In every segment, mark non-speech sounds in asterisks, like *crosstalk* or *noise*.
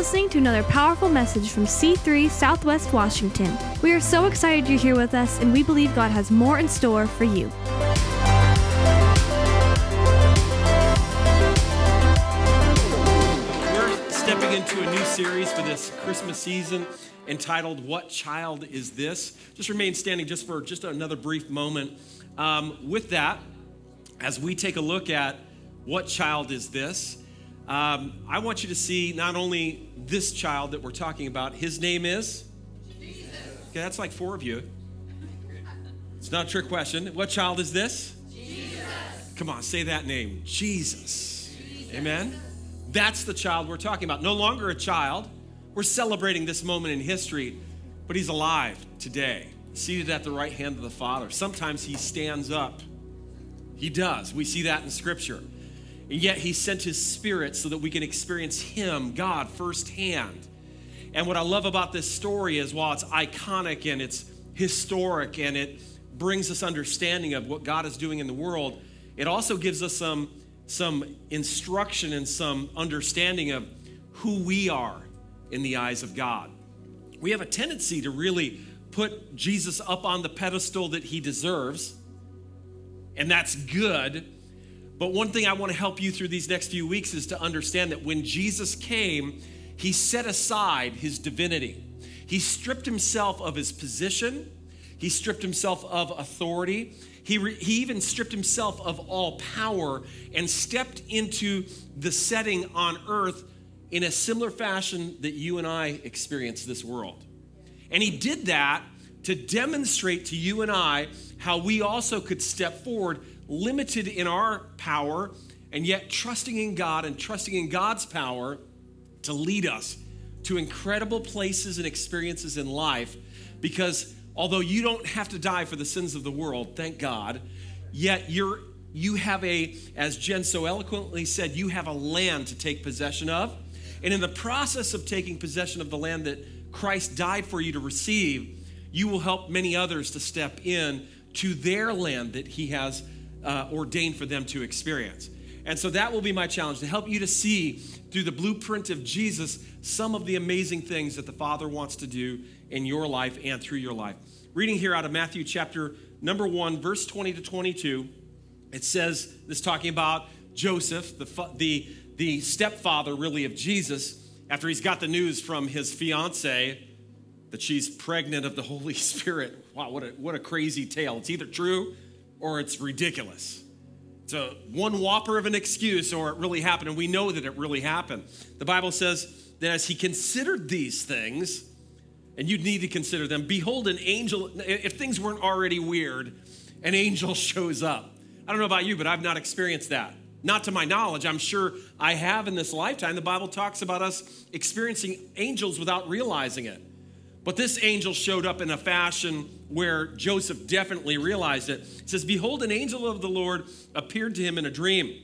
listening to another powerful message from C3 Southwest Washington. We are so excited you're here with us, and we believe God has more in store for you. We're stepping into a new series for this Christmas season entitled What Child Is This? Just remain standing just for just another brief moment. Um, with that, as we take a look at what child is this, um, I want you to see not only this child that we're talking about, his name is? Jesus. Okay, that's like four of you. It's not a trick question. What child is this? Jesus. Come on, say that name Jesus. Jesus. Amen. That's the child we're talking about. No longer a child. We're celebrating this moment in history, but he's alive today, seated at the right hand of the Father. Sometimes he stands up. He does. We see that in Scripture. And yet he sent his spirit so that we can experience him, God, firsthand. And what I love about this story is while it's iconic and it's historic and it brings us understanding of what God is doing in the world, it also gives us some some instruction and some understanding of who we are in the eyes of God. We have a tendency to really put Jesus up on the pedestal that he deserves, and that's good. But one thing I want to help you through these next few weeks is to understand that when Jesus came, he set aside his divinity. He stripped himself of his position, he stripped himself of authority, he, re, he even stripped himself of all power and stepped into the setting on earth in a similar fashion that you and I experience this world. And he did that to demonstrate to you and I how we also could step forward, limited in our power, and yet trusting in God and trusting in God's power to lead us to incredible places and experiences in life because although you don't have to die for the sins of the world, thank God, yet you're you have a, as Jen so eloquently said, you have a land to take possession of. And in the process of taking possession of the land that Christ died for you to receive, you will help many others to step in to their land that He has uh, ordained for them to experience. And so that will be my challenge to help you to see through the blueprint of Jesus some of the amazing things that the Father wants to do in your life and through your life. Reading here out of Matthew chapter number 1, verse 20 to 22, it says, this talking about Joseph, the, the, the stepfather really of Jesus, after he's got the news from his fiance that she's pregnant of the *laughs* Holy Spirit. Wow, what a, what a crazy tale. It's either true or it's ridiculous. It's a one whopper of an excuse or it really happened, and we know that it really happened. The Bible says that as he considered these things, and you'd need to consider them. Behold, an angel, if things weren't already weird, an angel *laughs* shows up. I don't know about you, but I've not experienced that. Not to my knowledge. I'm sure I have in this lifetime. The Bible talks about us experiencing angels without realizing it. But this angel showed up in a fashion where Joseph definitely realized it. It says, Behold, an angel of the Lord appeared to him in a dream,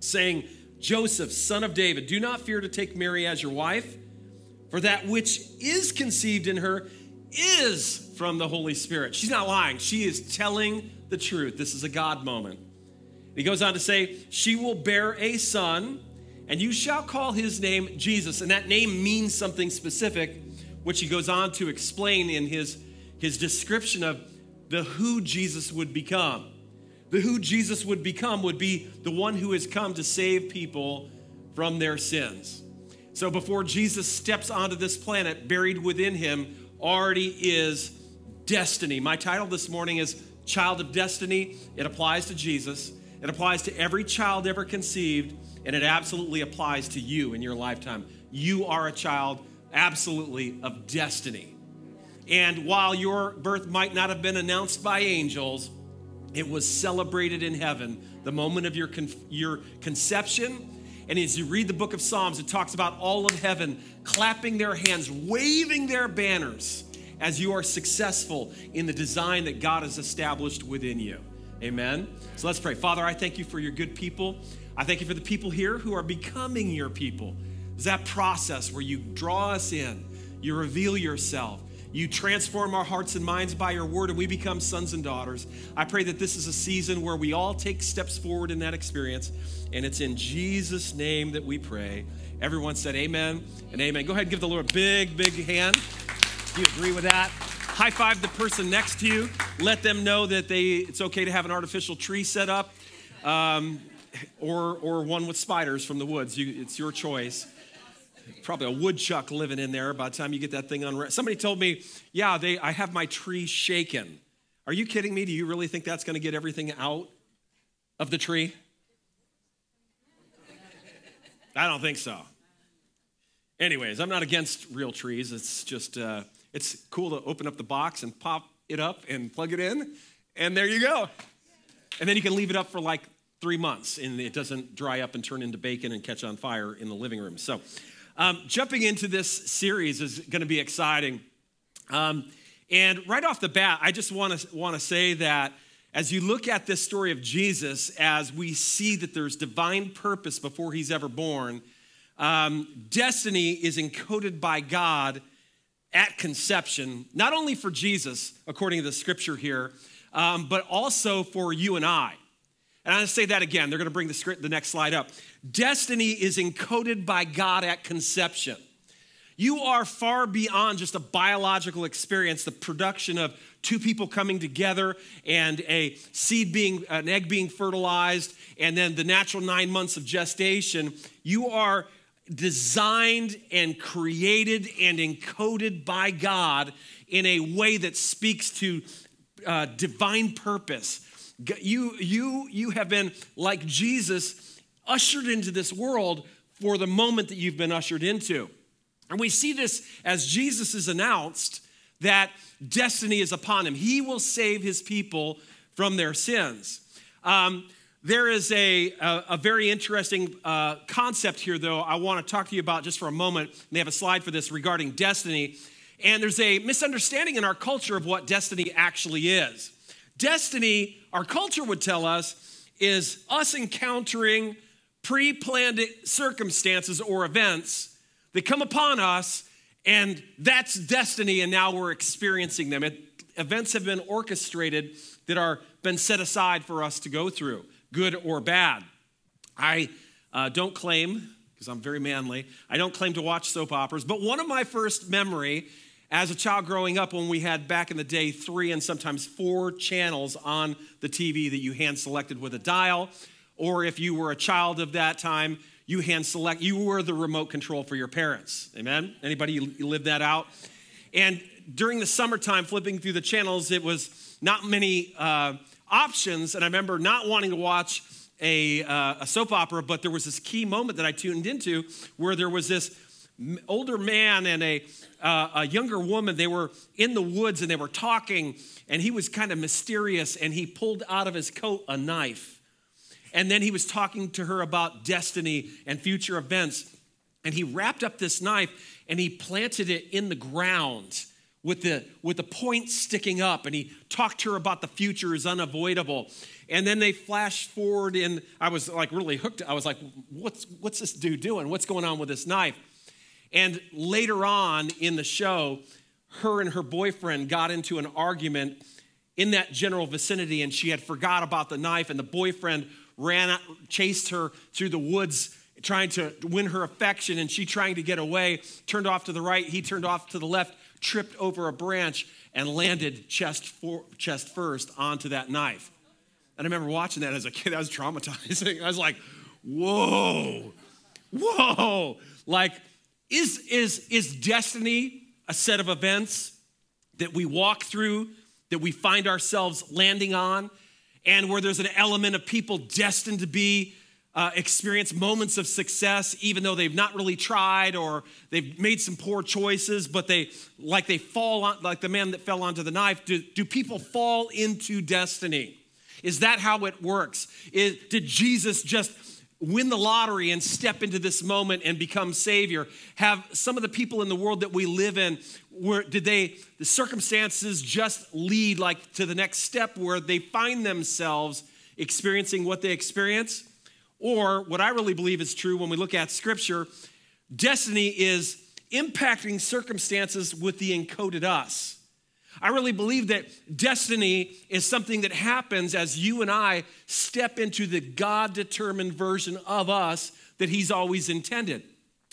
saying, Joseph, son of David, do not fear to take Mary as your wife for that which is conceived in her is from the Holy Spirit. She's not lying, she is telling the truth. This is a God moment. He goes on to say, She will bear a son, and you shall call his name Jesus. And that name means something specific, which he goes on to explain in his, his description of the who Jesus would become. The who Jesus would become would be the one who has come to save people from their sins. So before Jesus steps onto this planet, buried within him already is destiny. My title this morning is Child of Destiny. It applies to Jesus, it applies to every child ever conceived, and it absolutely applies to you in your lifetime. You are a child, absolutely, of destiny. And while your birth might not have been announced by angels, it was celebrated in heaven the moment of your, con- your conception and as you read the book of Psalms, it talks about all of heaven clapping their hands, waving their banners as you are successful in the design that God has established within you. Amen. So let's pray. Father, I thank you for your good people. I thank you for the people here who are becoming your people. It's that process where you draw us in, you reveal yourself, You transform our hearts and minds by your word, and we become sons and daughters. I pray that this is a season where we all take steps forward in that experience. And it's in Jesus' name that we pray. Everyone said amen and amen. Go ahead and give the Lord a big, big hand. Do you agree with that? High five the person next to you. Let them know that they it's okay to have an artificial tree set up. Um, or, or one with spiders from the woods. You, it's your choice probably a woodchuck living in there by the time you get that thing unwrapped. Somebody told me, yeah, they, I have my tree shaken. Are you kidding me? Do you really think that's going to get everything out of the tree? I don't think so. Anyways, I'm not against real trees. It's just, uh, it's cool to open up the box and pop it up and plug it in, and there you go. And then you can leave it up for like three months, and it doesn't dry up and turn into bacon and catch on fire in the living room. So, um, jumping into this series is going to be exciting. Um, and right off the bat, I just want to want to say that as you look at this story of Jesus, as we see that there's divine purpose before he's ever born, um, destiny is encoded by God at conception, not only for Jesus, according to the scripture here, um, but also for you and I. And I'll say that again. They're going to bring the, script, the next slide up. Destiny is encoded by God at conception. You are far beyond just a biological experience, the production of two people coming together and a seed being, an egg being fertilized, and then the natural nine months of gestation. You are designed and created and encoded by God in a way that speaks to uh, divine purpose you, you, you have been, like Jesus, ushered into this world for the moment that you've been ushered into. And we see this as Jesus is announced that destiny is upon him. He will save his people from their sins. Um, there is a, a, a very interesting uh, concept here, though, I want to talk to you about just for a moment. They have a slide for this regarding destiny. And there's a misunderstanding in our culture of what destiny actually is. Destiny, our culture would tell us, is us encountering pre planned circumstances or events that come upon us, and that's destiny, and now we're experiencing them. It, events have been orchestrated that are been set aside for us to go through, good or bad. I uh, don't claim, because I'm very manly, I don't claim to watch soap operas, but one of my first memory as a child growing up, when we had back in the day three and sometimes four channels on the TV that you hand selected with a dial, or if you were a child of that time, you hand select, you were the remote control for your parents. Amen? Anybody you lived that out? And during the summertime, flipping through the channels, it was not many uh, options. And I remember not wanting to watch a, uh, a soap opera, but there was this key moment that I tuned into where there was this older man and a, uh, a younger woman. They were in the woods and they were talking, and he was kind of mysterious. And he pulled out of his coat a knife. And then he was talking to her about destiny and future events. And he wrapped up this knife and he planted it in the ground with the with the point sticking up and he talked to her about the future is unavoidable and then they flashed forward and i was like really hooked i was like what's what's this dude doing what's going on with this knife and later on in the show, her and her boyfriend got into an argument in that general vicinity, and she had forgot about the knife, and the boyfriend ran, out, chased her through the woods trying to win her affection, and she trying to get away, turned off to the right, he turned off to the left, tripped over a branch, and landed chest, for, chest first onto that knife. And I remember watching that as a kid, that was traumatizing. *laughs* I was like, whoa, whoa. Like, is, is, is destiny a set of events that we walk through, that we find ourselves landing on, and where there's an element of people destined to be uh, experience moments of success even though they've not really tried or they've made some poor choices but they like they fall on like the man that fell onto the knife do, do people fall into destiny? Is that how it works? Is, did jesus just win the lottery and step into this moment and become savior have some of the people in the world that we live in where did they the circumstances just lead like to the next step where they find themselves experiencing what they experience or what i really believe is true when we look at scripture destiny is impacting circumstances with the encoded us. I really believe that destiny is something that happens as you and I step into the God determined version of us that He's always intended.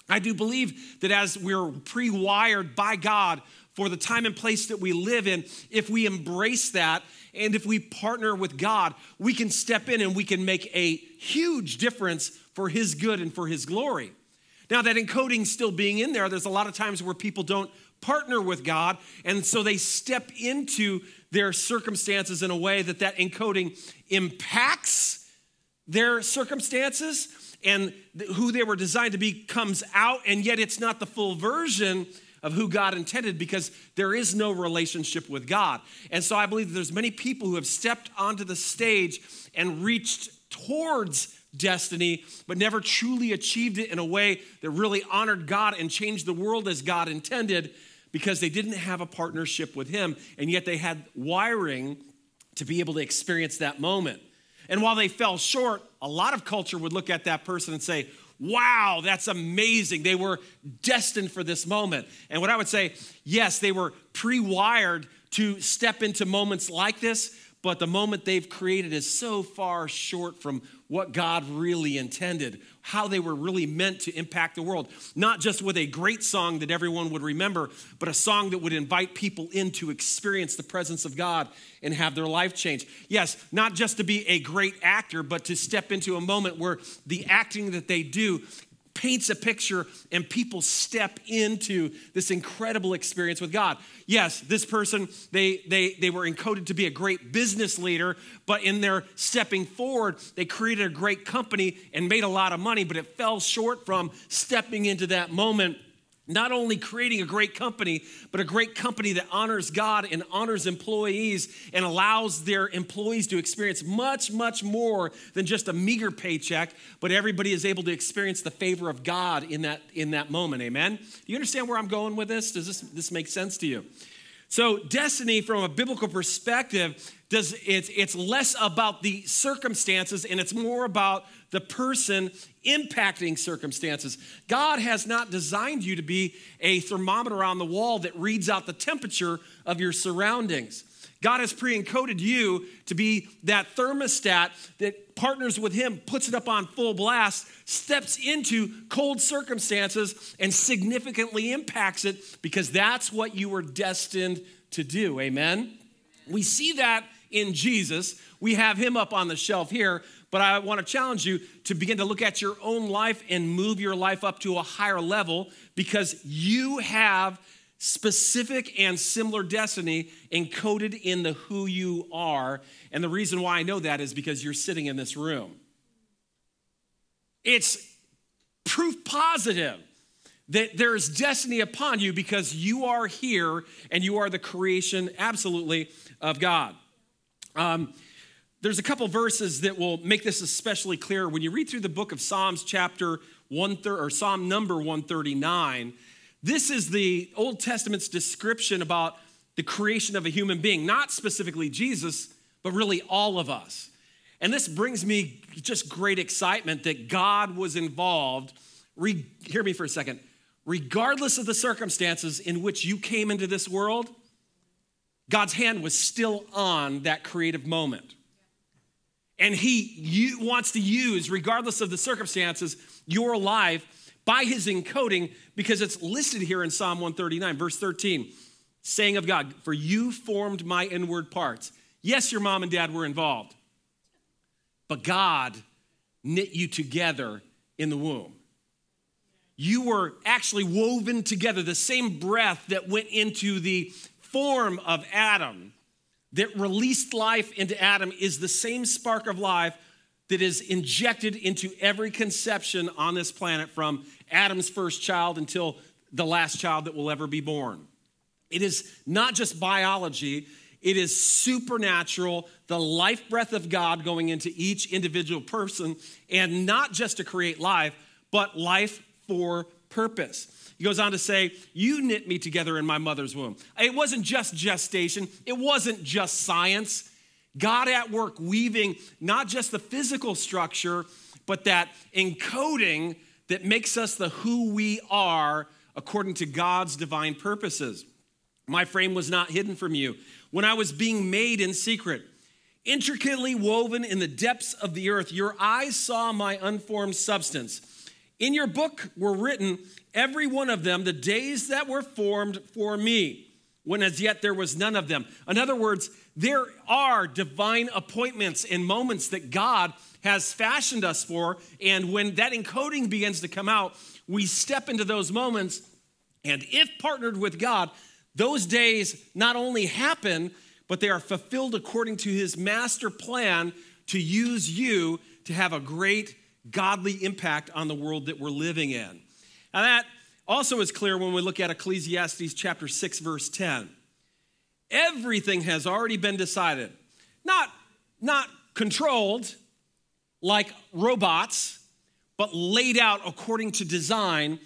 I do believe that as we're pre wired by God for the time and place that we live in, if we embrace that and if we partner with God, we can step in and we can make a huge difference for His good and for His glory. Now, that encoding still being in there, there's a lot of times where people don't partner with God, and so they step into their circumstances in a way that that encoding impacts their circumstances and who they were designed to be comes out, and yet it's not the full version of who God intended because there is no relationship with God. And so I believe that there's many people who have stepped onto the stage and reached towards destiny, but never truly achieved it in a way that really honored God and changed the world as God intended because they didn't have a partnership with Him, and yet they had wiring to be able to experience that moment. And while they fell short, a lot of culture would look at that person and say, Wow, that's amazing. They were destined for this moment. And what I would say, yes, they were pre wired to step into moments like this, but the moment they've created is so far short from what God really intended, how they were really meant to impact the world. Not just with a great song that everyone would remember, but a song that would invite people in to experience the presence of God and have their life change. Yes, not just to be a great actor, but to step into a moment where the acting that they do paints a picture and people step into this incredible experience with God. Yes, this person, they, they, they were encoded to be a great business leader, but in their stepping forward, they created a great company and made a lot of money, but it fell short from stepping into that moment not only creating a great company, but a great company that honors God and honors employees and allows their employees to experience much, much more than just a meager paycheck, but everybody is able to experience the favor of God in that, in that moment. Amen? Do you understand where I'm going with this? Does this, this make sense to you? So, destiny from a biblical perspective does it's, it's less about the circumstances and it's more about the person impacting circumstances. God has not designed you to be a thermometer on the wall that reads out the temperature of your surroundings. God has pre encoded you to be that thermostat that partners with Him, puts it up on full blast, steps into cold circumstances, and significantly impacts it because that's what you were destined to do. Amen? We see that in Jesus. We have Him up on the shelf here, but I want to challenge you to begin to look at your own life and move your life up to a higher level because you have specific and similar destiny encoded in the who you are. And the reason why I know that is because you're sitting in this room. It's proof positive that there is destiny upon you because you are here and you are the creation, absolutely, of God. Um, there's a couple verses that will make this especially clear. When you read through the book of Psalms, chapter one or Psalm number 139, this is the Old Testament's description about the creation of a human being, not specifically Jesus, but really all of us. And this brings me just great excitement that God was involved. Re- hear me for a second. Regardless of the circumstances in which you came into this world, God's hand was still on that creative moment. And He wants to use, regardless of the circumstances, your life by his encoding because it's listed here in Psalm 139, verse 13, saying of God, For you formed my inward parts. Yes, your mom and dad were involved, but God knit you together in the womb. You were actually woven together. The same breath that went into the form of Adam, that released life into Adam, is the same spark of life that is injected into every conception on this planet from Adam's first child until the last child that will ever be born. It is not just biology, it is supernatural, the life breath of God going into each individual person, and not just to create life, but life for purpose. He goes on to say, You knit me together in my mother's womb. It wasn't just gestation, it wasn't just science. God at work weaving not just the physical structure, but that encoding that makes us the who we are according to God's divine purposes. My frame was not hidden from you when I was being made in secret. Intricately woven in the depths of the earth, your eyes saw my unformed substance. In your book were written, every one of them, the days that were formed for me, when as yet there was none of them. In other words, there are divine appointments and moments that God has fashioned us for. And when that encoding begins to come out, we step into those moments. And if partnered with God, those days not only happen, but they are fulfilled according to his master plan to use you to have a great godly impact on the world that we're living in. Now, that also is clear when we look at Ecclesiastes chapter 6, verse 10. Everything has already been decided, not, not controlled like robots, but laid out according to design.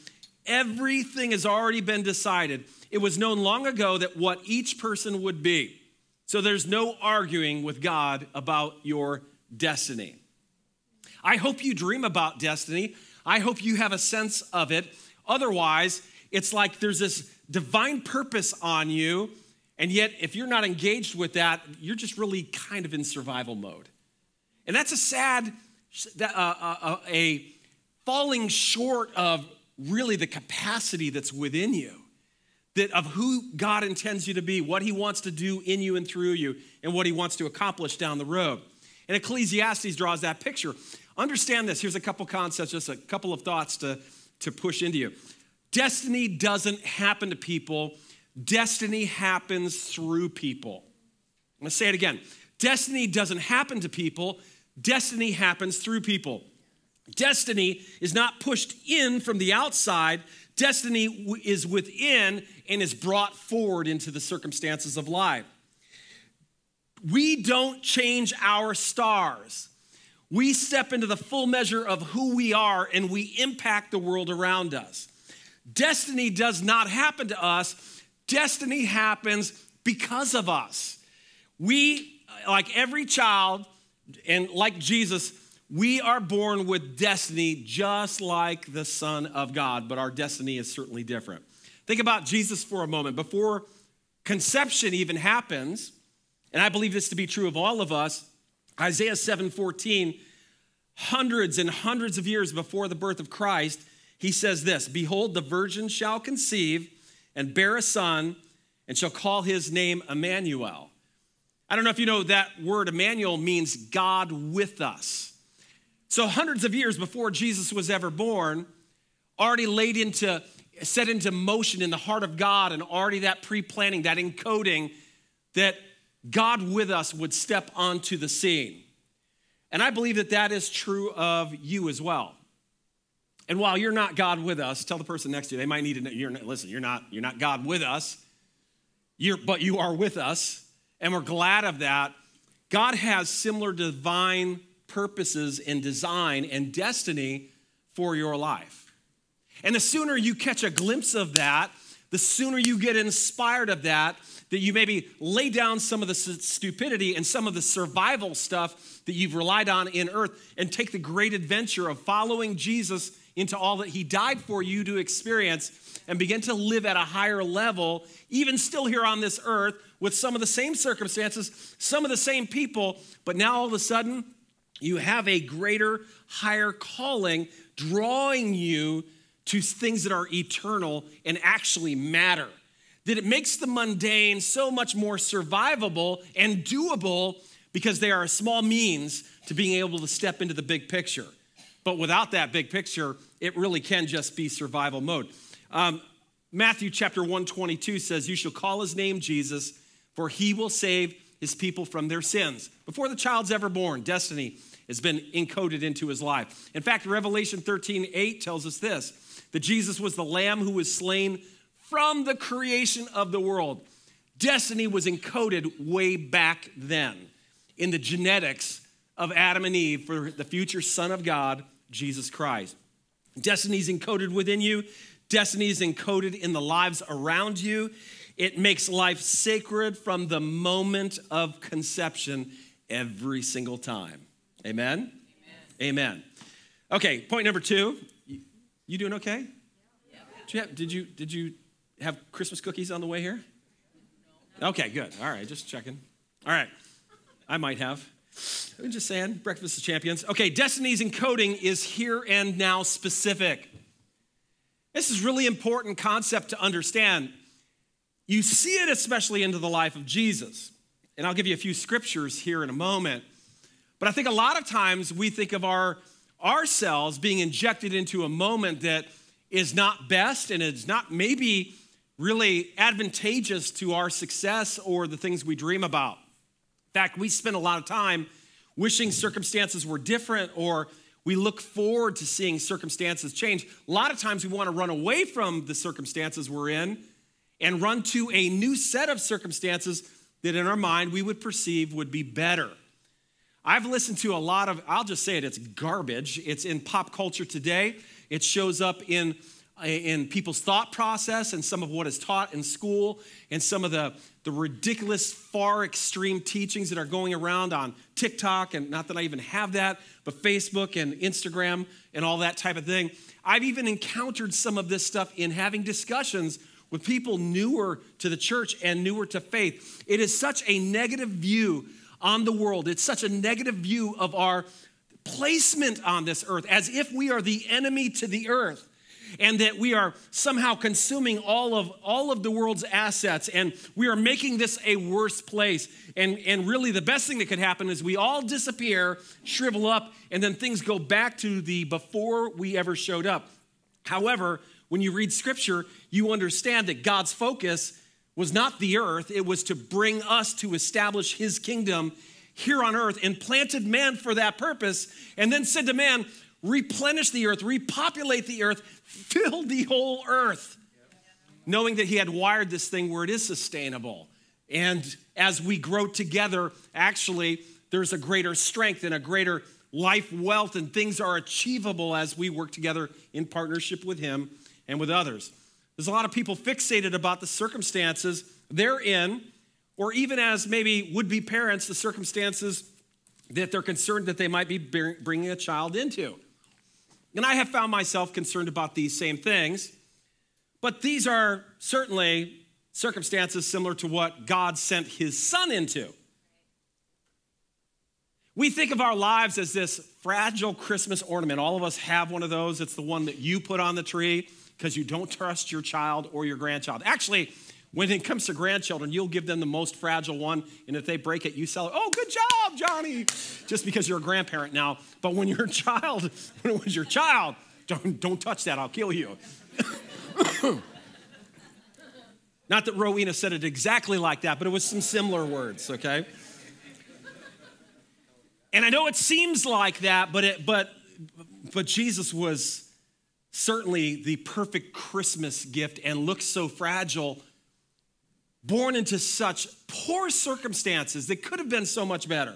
Everything has already been decided. It was known long ago that what each person would be. So there's no arguing with God about your destiny. I hope you dream about destiny. I hope you have a sense of it. Otherwise, it's like there's this divine purpose on you, and yet if you're not engaged with that, you're just really kind of in survival mode. And that's a sad, uh, uh, uh, a falling short of really the capacity that's within you that of who God intends you to be, what he wants to do in you and through you, and what he wants to accomplish down the road. And Ecclesiastes draws that picture. Understand this. Here's a couple concepts, just a couple of thoughts to, to push into you. Destiny doesn't happen to people, destiny happens through people. I'm gonna say it again. Destiny doesn't happen to people, destiny happens through people. Destiny is not pushed in from the outside, destiny is within and is brought forward into the circumstances of life. We don't change our stars. We step into the full measure of who we are and we impact the world around us. Destiny does not happen to us, destiny happens because of us. We, like every child, and like Jesus, we are born with destiny just like the Son of God, but our destiny is certainly different. Think about Jesus for a moment. Before conception even happens, and I believe this to be true of all of us, Isaiah 7:14, hundreds and hundreds of years before the birth of Christ, he says this, "Behold, the virgin shall conceive and bear a son and shall call his name Emmanuel." I don't know if you know that word Emmanuel means God with us. So hundreds of years before Jesus was ever born, already laid into set into motion in the heart of God and already that pre planning, that encoding, that God with us would step onto the scene. And I believe that that is true of you as well. And while you're not God with us, tell the person next to you, they might need to know, you're not, listen, you're not, you're not God with us, you're, but you are with us, and we're glad of that. God has similar divine purposes and design and destiny for your life. And the sooner you catch a glimpse of that, the sooner you get inspired of that, that you maybe lay down some of the stupidity and some of the survival stuff that you've relied on in earth and take the great adventure of following Jesus into all that he died for you to experience and begin to live at a higher level, even still here on this earth with some of the same circumstances, some of the same people, but now all of a sudden you have a greater, higher calling drawing you to things that are eternal and actually matter. That it makes the mundane so much more survivable and doable because they are a small means to being able to step into the big picture. But without that big picture, it really can just be survival mode. Um, Matthew chapter 122 says, You shall call his name Jesus, for he will save his people from their sins. Before the child's ever born, destiny has been encoded into his life. In fact, Revelation 13 8 tells us this that Jesus was the lamb who was slain from the creation of the world. Destiny was encoded way back then in the genetics of Adam and Eve for the future Son of God, Jesus Christ. Destiny is encoded within you, destiny is encoded in the lives around you. It makes life sacred from the moment of conception every single time. Amen? Amen. Amen. Okay, point number two you doing okay? Have, did you, did you have Christmas cookies on the way here? Okay, good. All right, just checking. All right, I might have. I'm just saying, breakfast of champions. Okay, Destiny's encoding is here and now specific. This is really important concept to understand. You see it especially into the life of Jesus. And I'll give you a few scriptures here in a moment. But I think a lot of times we think of our ourselves being injected into a moment that is not best and is not maybe really advantageous to our success or the things we dream about. In fact, we spend a lot of time wishing circumstances were different or we look forward to seeing circumstances change. A lot of times we want to run away from the circumstances we're in and run to a new set of circumstances that in our mind we would perceive would be better. I've listened to a lot of, I'll just say it, it's garbage. It's in pop culture today. It shows up in, in people's thought process and some of what is taught in school and some of the, the ridiculous, far extreme teachings that are going around on TikTok. And not that I even have that, but Facebook and Instagram and all that type of thing. I've even encountered some of this stuff in having discussions with people newer to the church and newer to faith. It is such a negative view on the world. It's such a negative view of our placement on this earth, as if we are the enemy to the earth and that we are somehow consuming all of all of the world's assets and we are making this a worse place. And and really the best thing that could happen is we all disappear shrivel up and then things go back to the before we ever showed up. However when you read scripture you understand that god's focus was not the earth, it was to bring us to establish his kingdom here on earth and planted man for that purpose, and then said to man, replenish the earth, repopulate the earth, fill the whole earth, knowing that he had wired this thing where it is sustainable. And as we grow together, actually, there's a greater strength and a greater life wealth, and things are achievable as we work together in partnership with him and with others. There's a lot of people fixated about the circumstances they're in, or even as maybe would be parents, the circumstances that they're concerned that they might be bringing a child into. And I have found myself concerned about these same things, but these are certainly circumstances similar to what God sent his son into. We think of our lives as this fragile Christmas ornament. All of us have one of those. It's the one that you put on the tree because you don't trust your child or your grandchild. Actually, when it comes to grandchildren, you'll give them the most fragile one, and if they break it, you sell it. Oh, good job, Johnny! Just because you're a grandparent now. But when you're a child, *laughs* when it was your child, don't, don't touch that, I'll kill you. *coughs* Not that Rowena said it exactly like that, but it was some similar words, okay? And I know it seems like that, but it, but but Jesus was certainly the perfect Christmas gift and looks so fragile, born into such poor circumstances that could have been so much better.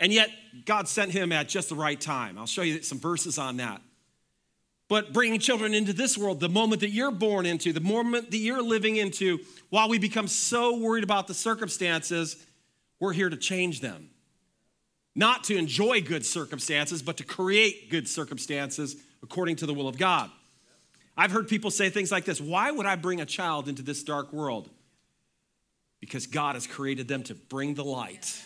And yet, God sent him at just the right time. I'll show you some verses on that. But bringing children into this world, the moment that you're born into, the moment that you're living into, while we become so worried about the circumstances, we're here to change them. Not to enjoy good circumstances, but to create good circumstances according to the will of God. I've heard people say things like this Why would I bring a child into this dark world? Because God has created them to bring the light.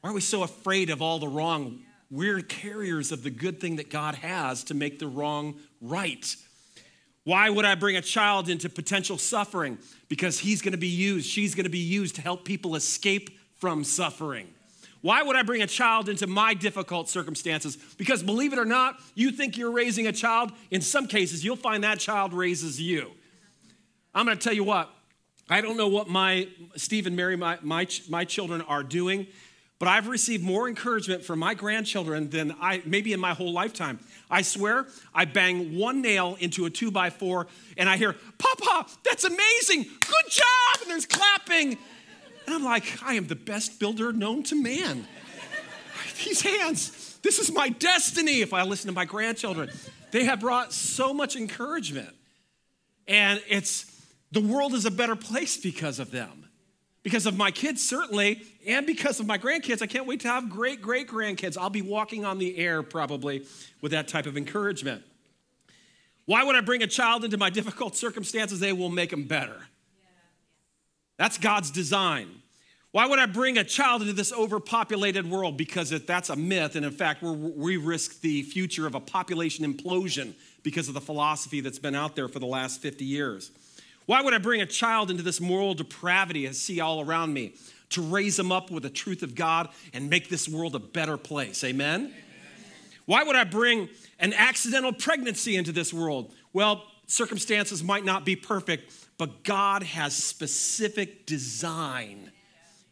Why are we so afraid of all the wrong? We're carriers of the good thing that God has to make the wrong right. Why would I bring a child into potential suffering? Because he's going to be used, she's going to be used to help people escape from suffering. Why would I bring a child into my difficult circumstances? Because believe it or not, you think you're raising a child. In some cases, you'll find that child raises you. I'm going to tell you what, I don't know what my, Steve and Mary, my, my, my children are doing, but I've received more encouragement from my grandchildren than I, maybe in my whole lifetime. I swear, I bang one nail into a two by four and I hear, Papa, that's amazing, good job, and there's clapping. And I'm like, I am the best builder known to man. *laughs* These hands, this is my destiny if I listen to my grandchildren. They have brought so much encouragement. And it's, the world is a better place because of them. Because of my kids, certainly, and because of my grandkids. I can't wait to have great, great grandkids. I'll be walking on the air probably with that type of encouragement. Why would I bring a child into my difficult circumstances? They will make them better. That's God's design. Why would I bring a child into this overpopulated world? Because that's a myth. And in fact, we risk the future of a population implosion because of the philosophy that's been out there for the last 50 years. Why would I bring a child into this moral depravity I see all around me? To raise them up with the truth of God and make this world a better place. Amen? Amen. Why would I bring an accidental pregnancy into this world? Well, circumstances might not be perfect, but God has specific design,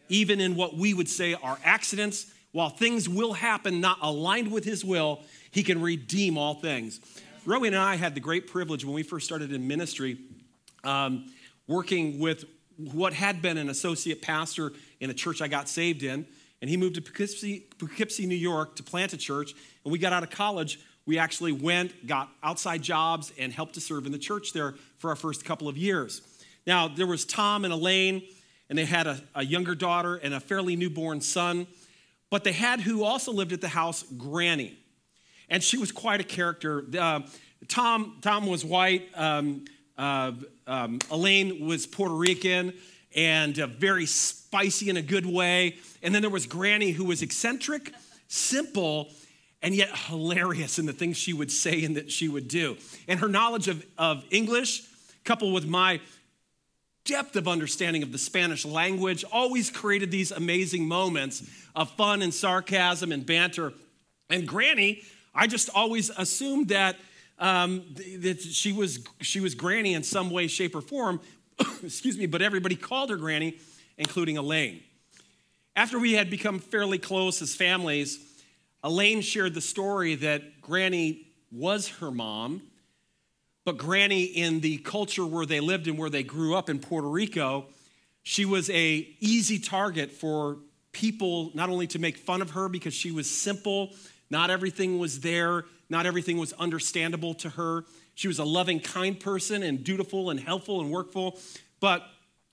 even in what we would say are accidents. While things will happen not aligned with His will, He can redeem all things. Rowan and I had the great privilege when we first started in ministry, um, working with what had been an associate pastor in a church I got saved in. And he moved to Poughkeepsie, Poughkeepsie, New York to plant a church. And we got out of college we actually went, got outside jobs, and helped to serve in the church there for our first couple of years. Now, there was Tom and Elaine, and they had a, a younger daughter and a fairly newborn son. But they had who also lived at the house, Granny. And she was quite a character. Uh, Tom, Tom was white, um, uh, um, Elaine was Puerto Rican and uh, very spicy in a good way. And then there was Granny, who was eccentric, simple, and yet hilarious in the things she would say and that she would do. And her knowledge of, of English, coupled with my depth of understanding of the Spanish language, always created these amazing moments of fun and sarcasm and banter. And Granny, I just always assumed that, um, that she, was, she was Granny in some way, shape, or form. *coughs* Excuse me, but everybody called her Granny, including Elaine. After we had become fairly close as families, Elaine shared the story that Granny was her mom, but Granny, in the culture where they lived and where they grew up in Puerto Rico, she was a easy target for people not only to make fun of her because she was simple, not everything was there, not everything was understandable to her. She was a loving, kind person and dutiful and helpful and workful, but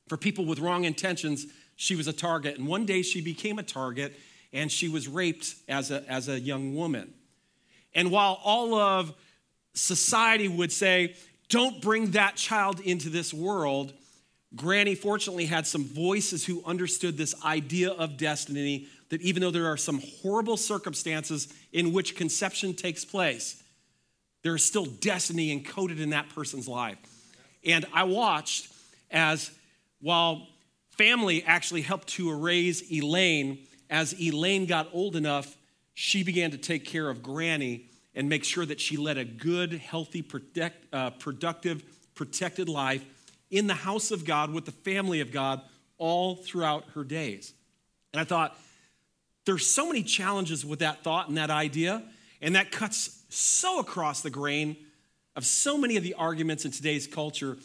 for people with wrong intentions, she was a target. And one day she became a target and she was raped as a, as a young woman. And while all of society would say, don't bring that child into this world, Granny fortunately had some voices who understood this idea of destiny that even though there are some horrible circumstances in which conception takes place, there is still destiny encoded in that person's life. And I watched as while family actually helped to raise Elaine, as Elaine got old enough, she began to take care of Granny and make sure that she led a good, healthy, protect, uh, productive, protected life in the house of God with the family of God all throughout her days. And I thought, there's so many challenges with that thought and that idea, and that cuts so across the grain of so many of the arguments in today's culture.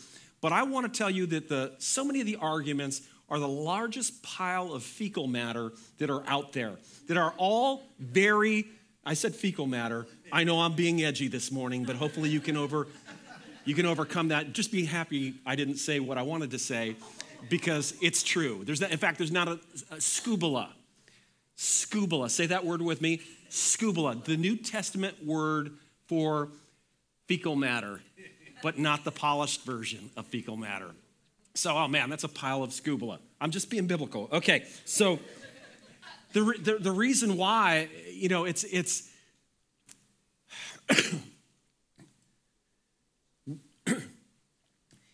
But I want to tell you that the, so many of the arguments are the largest pile of fecal matter that are out there, that are all very, I said fecal matter. I know I'm being edgy this morning, but hopefully you can over you can overcome that. Just be happy I didn't say what I wanted to say because it's true. There's not, in fact, there's not a, a scubula. Scubula. Say that word with me. Scubula, the New Testament word for fecal matter, but not the polished version of fecal matter. So, oh man, that's a pile of scubula. I'm just being biblical. Okay, so the, the, the reason why, you know, it's, it's, *clears throat*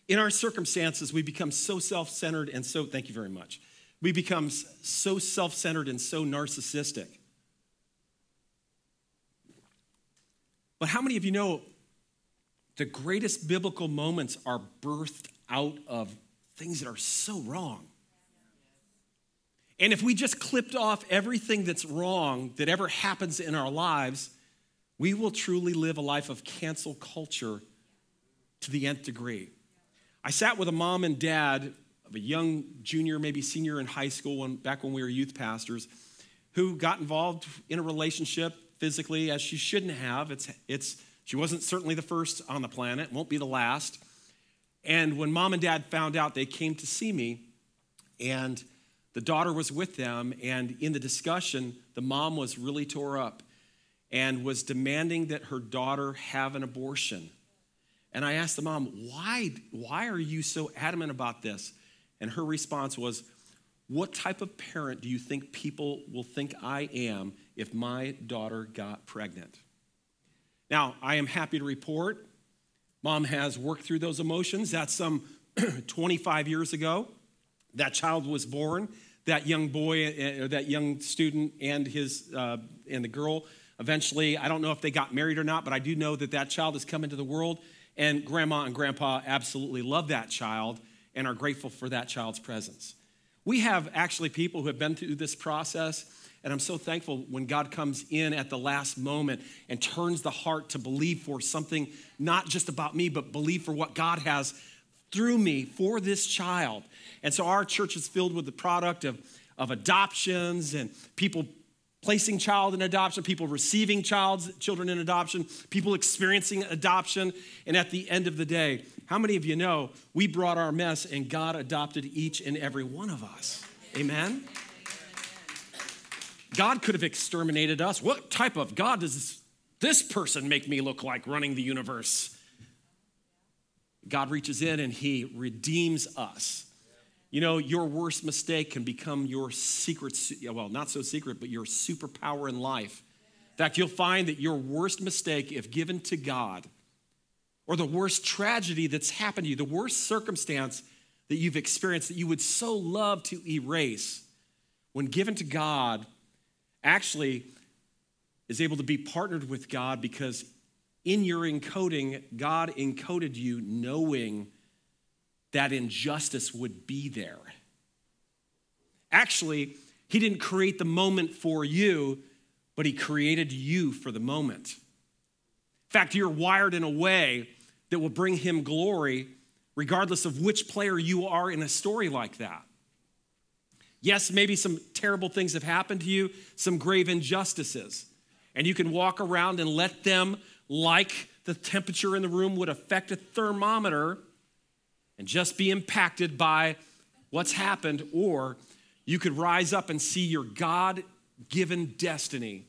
in our circumstances, we become so self centered and so, thank you very much. We become so self centered and so narcissistic. But how many of you know the greatest biblical moments are birthed out of things that are so wrong. And if we just clipped off everything that's wrong that ever happens in our lives, we will truly live a life of cancel culture to the nth degree. I sat with a mom and dad of a young junior, maybe senior in high school, when, back when we were youth pastors, who got involved in a relationship physically as she shouldn't have. It's, it's, she wasn't certainly the first on the planet, won't be the last. And when mom and dad found out, they came to see me, and the daughter was with them. And in the discussion, the mom was really tore up and was demanding that her daughter have an abortion And I asked the mom, why, why are you so adamant about this? And her response was, What type of parent do you think people will think I am if my daughter got pregnant? Now, I am happy to report mom has worked through those emotions. That's some *clears throat* 25 years ago. That child was born. That young boy, or that young student, and his uh, and the girl. Eventually, I don't know if they got married or not, but I do know that that child has come into the world. And grandma and grandpa absolutely love that child and are grateful for that child's presence. We have actually people who have been through this process, and I'm so thankful when God comes in at the last moment and turns the heart to believe for something not just about me, but believe for what God has through me for this child. And so our church is filled with the product of, of adoptions and people placing child in adoption, people receiving child's, children in adoption, people experiencing adoption. And at the end of the day, how many of you know we brought our mess and God adopted each and every one of us? Amen? God could have exterminated us. What type of God does this, person make me look like running the universe? God reaches in and he redeems us. You know, your worst mistake can become your secret, well, not so secret, but your superpower in life. In fact, you'll find that your worst mistake, if given to God, or the worst tragedy that's happened to you, the worst circumstance that you've experienced that you would so love to erase, when given to God, actually is able to be partnered with God because in your encoding, God encoded you knowing that injustice would be there. Actually, He didn't create the moment for you, but He created you for the moment. In fact, you're wired in a way that will bring Him glory, regardless of which player you are in a story like that. Yes, maybe some terrible things have happened to you, some grave injustices, and you can walk around and let them like the temperature in the room would affect a thermometer and just be impacted by what's happened, or you could rise up and see your God given destiny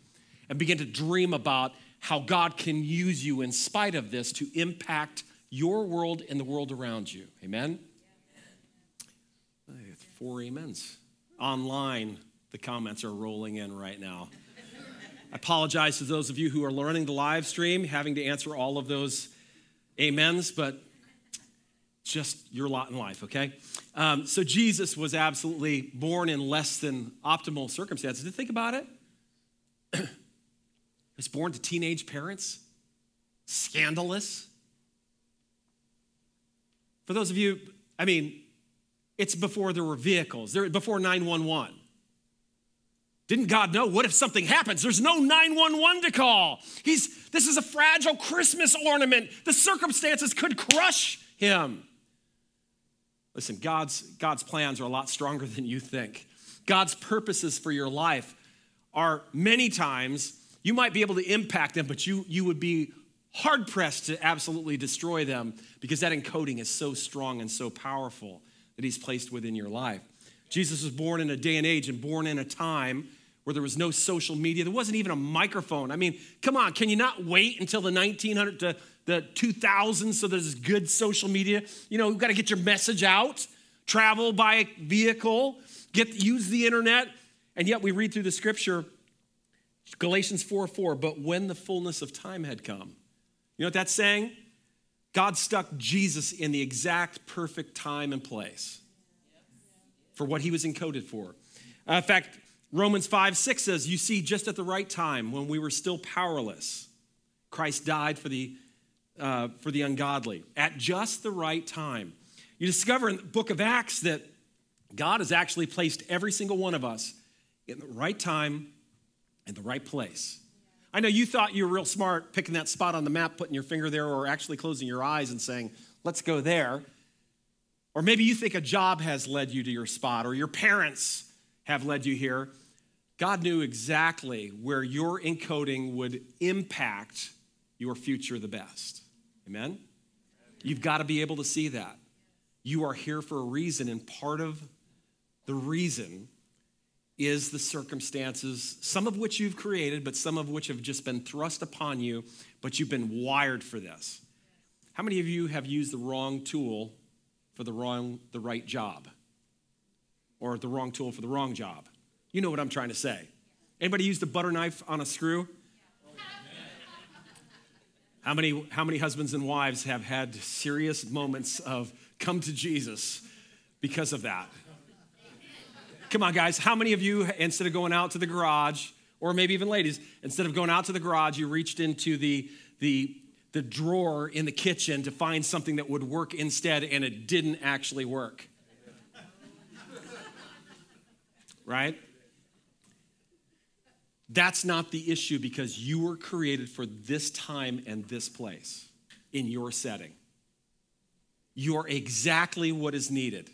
and begin to dream about how God can use you in spite of this to impact your world and the world around you. Amen? Four amens. Online, the comments are rolling in right now. I apologize to those of you who are learning the live stream, having to answer all of those amens, but just your lot in life, okay? Um, so Jesus was absolutely born in less than optimal circumstances. Did think about it? he *clears throat* was born to teenage parents, scandalous. For those of you, I mean, it's before there were vehicles, there, before 911. Didn't God know? What if something happens? There's no 911 to call. He's, this is a fragile Christmas ornament. The circumstances could crush him. Listen, God's, God's plans are a lot stronger *laughs* than you think. God's purposes for your life are many times, you might be able to impact them, but you, you would be hard pressed to absolutely destroy them because that encoding is so strong and so powerful that He's placed within your life. Jesus was born in a day and age and born in a time where there was no social media. There wasn't even a microphone. I mean, come on, can you not wait until the 1900 to the 2000s so there's good social media? You know, you've got to get your message out, travel by vehicle, get use the internet. And yet we read through the scripture Galatians 4 4, but when the fullness of time had come. You know what that's saying? God stuck Jesus in the exact perfect time and place for what he was encoded for. Uh, in fact, Romans 5 6 says, You see, just at the right time, when we were still powerless, Christ died for the, uh, for the ungodly. At just the right time. You discover in the book of Acts that God has actually placed every single one of us in the right time in the right place. I know you thought you were real smart picking that spot on the map, putting your finger there, or actually closing your eyes and saying, Let's go there. Or maybe you think a job has led you to your spot, or your parents have led you here. God knew exactly where your encoding would impact your future the best. Amen? You've got to be able to see that. You are here for a reason, and part of the reason is the circumstances, some of which you've created, but some of which have just been thrust upon you, but you've been wired for this. How many of you have used the wrong tool for the wrong the right job? Or the wrong tool for the wrong job? You know what I'm trying to say. Anybody use the butter knife on a screw? How many, how many husbands and wives have had serious moments of come to Jesus because of that? Come on, guys. How many of you, instead of going out to the garage, or maybe even ladies, instead of going out to the garage, you reached into the, the, the drawer in the kitchen to find something that would work instead and it didn't actually work? Right? That's not the issue because you were created for this time and this place in your setting. You're exactly what is needed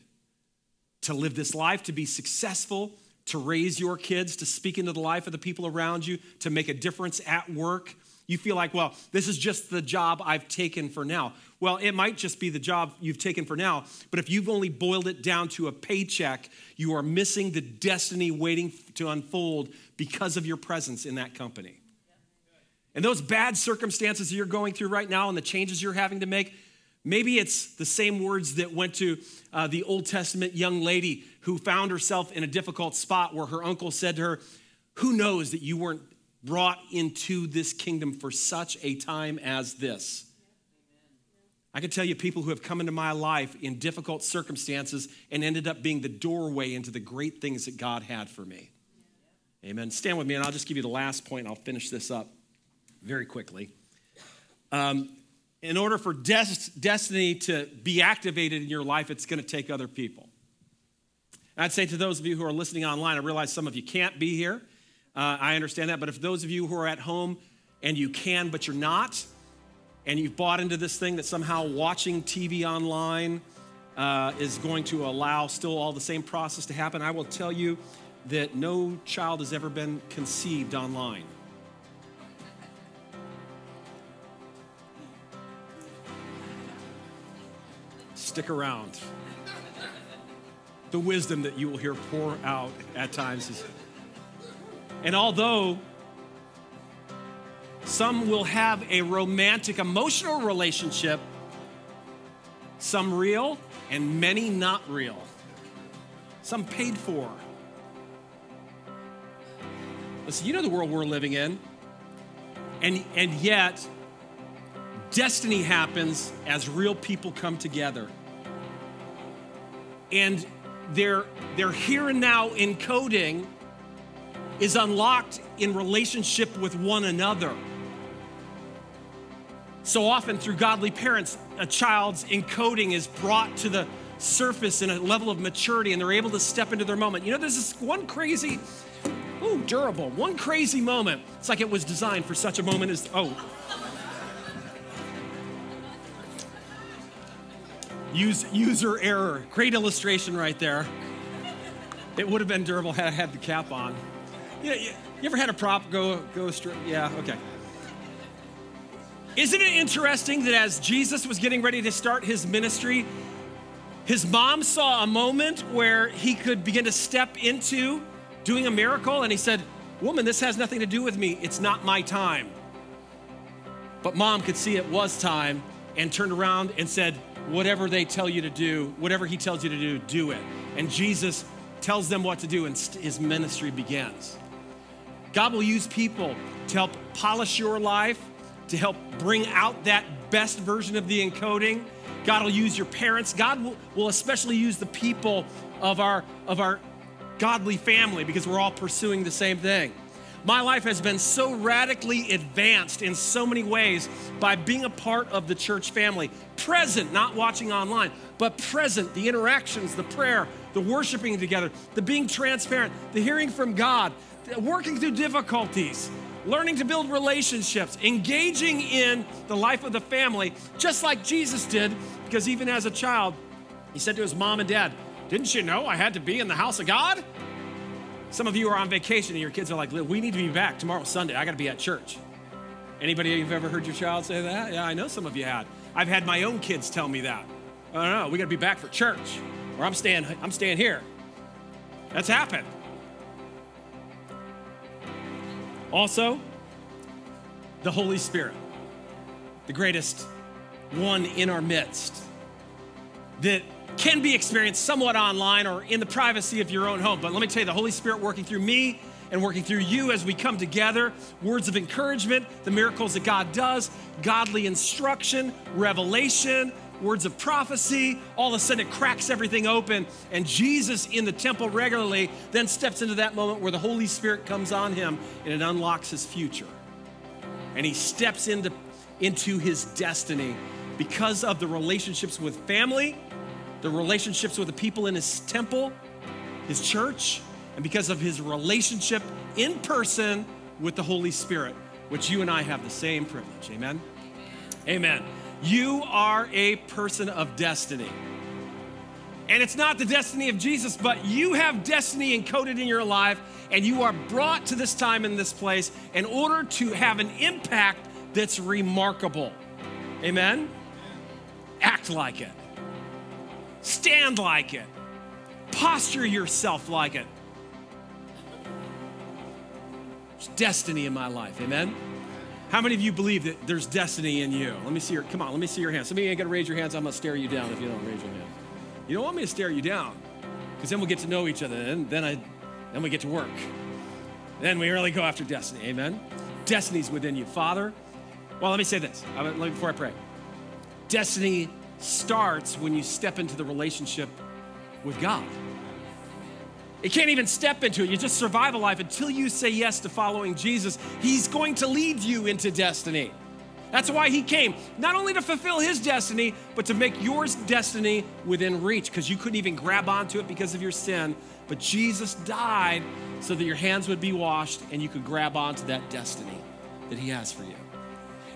to live this life, to be successful, to raise your kids, to speak into the life of the people around you, to make a difference at work. You feel like, well, this is just the job I've taken for now. Well, it might just be the job you've taken for now, but if you've only boiled it down to a paycheck, you are missing the destiny waiting to unfold because of your presence in that company. And those bad circumstances you're going through right now and the changes you're having to make, maybe it's the same words that went to uh, the Old Testament young lady who found herself in a difficult spot where her uncle said to her, Who knows that you weren't brought into this kingdom for such a time as this? I can tell you people who have come into my life in difficult circumstances and ended up being the doorway into the great things that God had for me. Amen. Stand with me, and I'll just give you the last point. I'll finish this up very quickly. Um, in order for des- destiny to be activated in your life, it's going to take other people. And I'd say to those of you who are listening online, I realize some of you can't be here. Uh, I understand that. But if those of you who are at home and you can, but you're not, and you've bought into this thing that somehow watching TV online uh, is going to allow still all the same process to happen, I will tell you that no child has ever been conceived online. Stick around. The wisdom that you will hear pour out at times is. And although some will have a romantic, emotional relationship, some real and many not real, some paid for. Listen, you know the world we're living in. And, and yet, destiny happens as real people come together. And their, their here and now encoding is unlocked in relationship with one another. So often, through godly parents, a child's encoding is brought to the surface in a level of maturity and they're able to step into their moment. You know, there's this one crazy, ooh, durable, one crazy moment. It's like it was designed for such a moment as, oh. Use, user error. Great illustration right there. It would have been durable had I had the cap on. You, know, you, you ever had a prop go, go straight? Yeah, okay. Isn't it interesting that as Jesus was getting ready to start his ministry, his mom saw a moment where he could begin to step into doing a miracle, and he said, Woman, this has nothing to do with me. It's not my time. But mom could see it was time and turned around and said, Whatever they tell you to do, whatever he tells you to do, do it. And Jesus tells them what to do, and his ministry begins. God will use people to help polish your life to help bring out that best version of the encoding. God will use your parents. God will, will especially use the people of our, of our godly family because we're all pursuing the same thing. My life has been so radically advanced in so many ways by being a part of the church family. Present, not watching online, but present, the interactions, the prayer, the worshiping together, the being transparent, the hearing from God, working through difficulties, learning to build relationships, engaging in the life of the family, just like Jesus did, because even as a child, he said to his mom and dad, Didn't you know I had to be in the house of God? Some of you are on vacation and your kids are like, We need to be back tomorrow, Sunday. I got to be at church. Anybody you've ever heard your child say that? Yeah, I know some of you had. I've had my own kids tell me that. I don't know, we got to be back for church, or I'm staying, I'm staying here. That's happened. Also, the Holy Spirit, the greatest one in our midst that can be experienced somewhat online or in the privacy of your own home. But let me tell you, the Holy Spirit working through me and working through you as we come together, words of encouragement, the miracles that God does, godly instruction, revelation, words of prophecy, all of a sudden it cracks everything open. And Jesus in the temple regularly then steps into that moment where the Holy Spirit comes on him and it unlocks his future. And he steps into, into his destiny because of the relationships with family, the relationships with the people in his temple, his church, and because of his relationship in person with the Holy Spirit, which you and I have the same privilege. Amen? Amen. You are a person of destiny. And it's not the destiny of Jesus, but you have destiny encoded in your life, and you are brought to this time in this place in order to have an impact that's remarkable. Amen? Act like it, stand like it, posture yourself like it. There's destiny in my life. Amen? How many of you believe that there's destiny in you? Let me see your, come on, let me see your hands. Some of you ain't gonna raise your hands, I'm gonna stare you down if you don't raise your hand. You don't want me to stare you down, because then we'll get to know each other, and then I, then we get to work. Then we really go after destiny, amen? Destiny's within you. Father, well, let me say this before I pray. Destiny starts when you step into the relationship with God. You can't even step into it. You just survive a life until you say yes to following Jesus. He's going to lead you into destiny. That's why he came, not only to fulfill his destiny, but to make yours destiny within reach, because you couldn't even grab onto it because of your sin. But Jesus died so that your hands would be washed and you could grab onto that destiny that he has for you.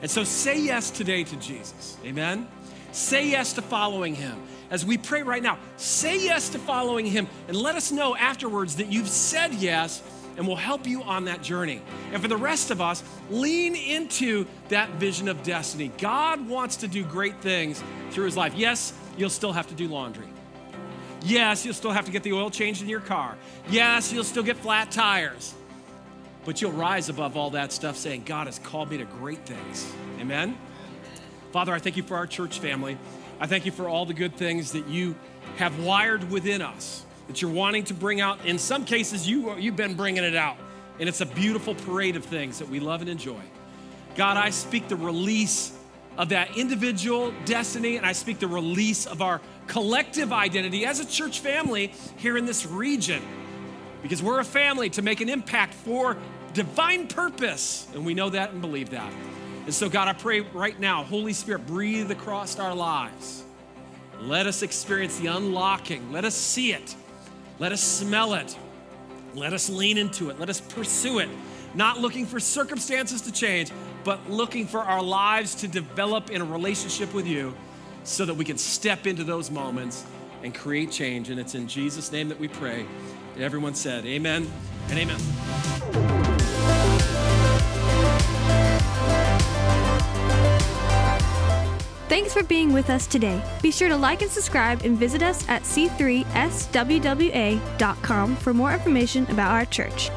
And so say yes today to Jesus. Amen. Say yes to following him. As we pray right now, say yes to following him and let us know afterwards that you've said yes and we'll help you on that journey. And for the rest of us, lean into that vision of destiny. God wants to do great things through his life. Yes, you'll still have to do laundry. Yes, you'll still have to get the oil changed in your car. Yes, you'll still get flat tires. But you'll rise above all that stuff saying, God has called me to great things. Amen? Father, I thank you for our church family. I thank you for all the good things that you have wired within us, that you're wanting to bring out. In some cases, you, you've been bringing it out, and it's a beautiful parade of things that we love and enjoy. God, I speak the release of that individual destiny, and I speak the release of our collective identity as a church family here in this region. Because we're a family to make an impact for divine purpose, and we know that and believe that. And so, God, I pray right now, Holy Spirit, breathe across our lives. Let us experience the unlocking. Let us see it. Let us smell it. Let us lean into it. Let us pursue it. Not looking for circumstances to change, but looking for our lives to develop in a relationship with you so that we can step into those moments and create change. And it's in Jesus' name that we pray. And everyone said, Amen and amen. Thanks for being with us today. Be sure to like and subscribe and visit us at c3swwa.com for more information about our church.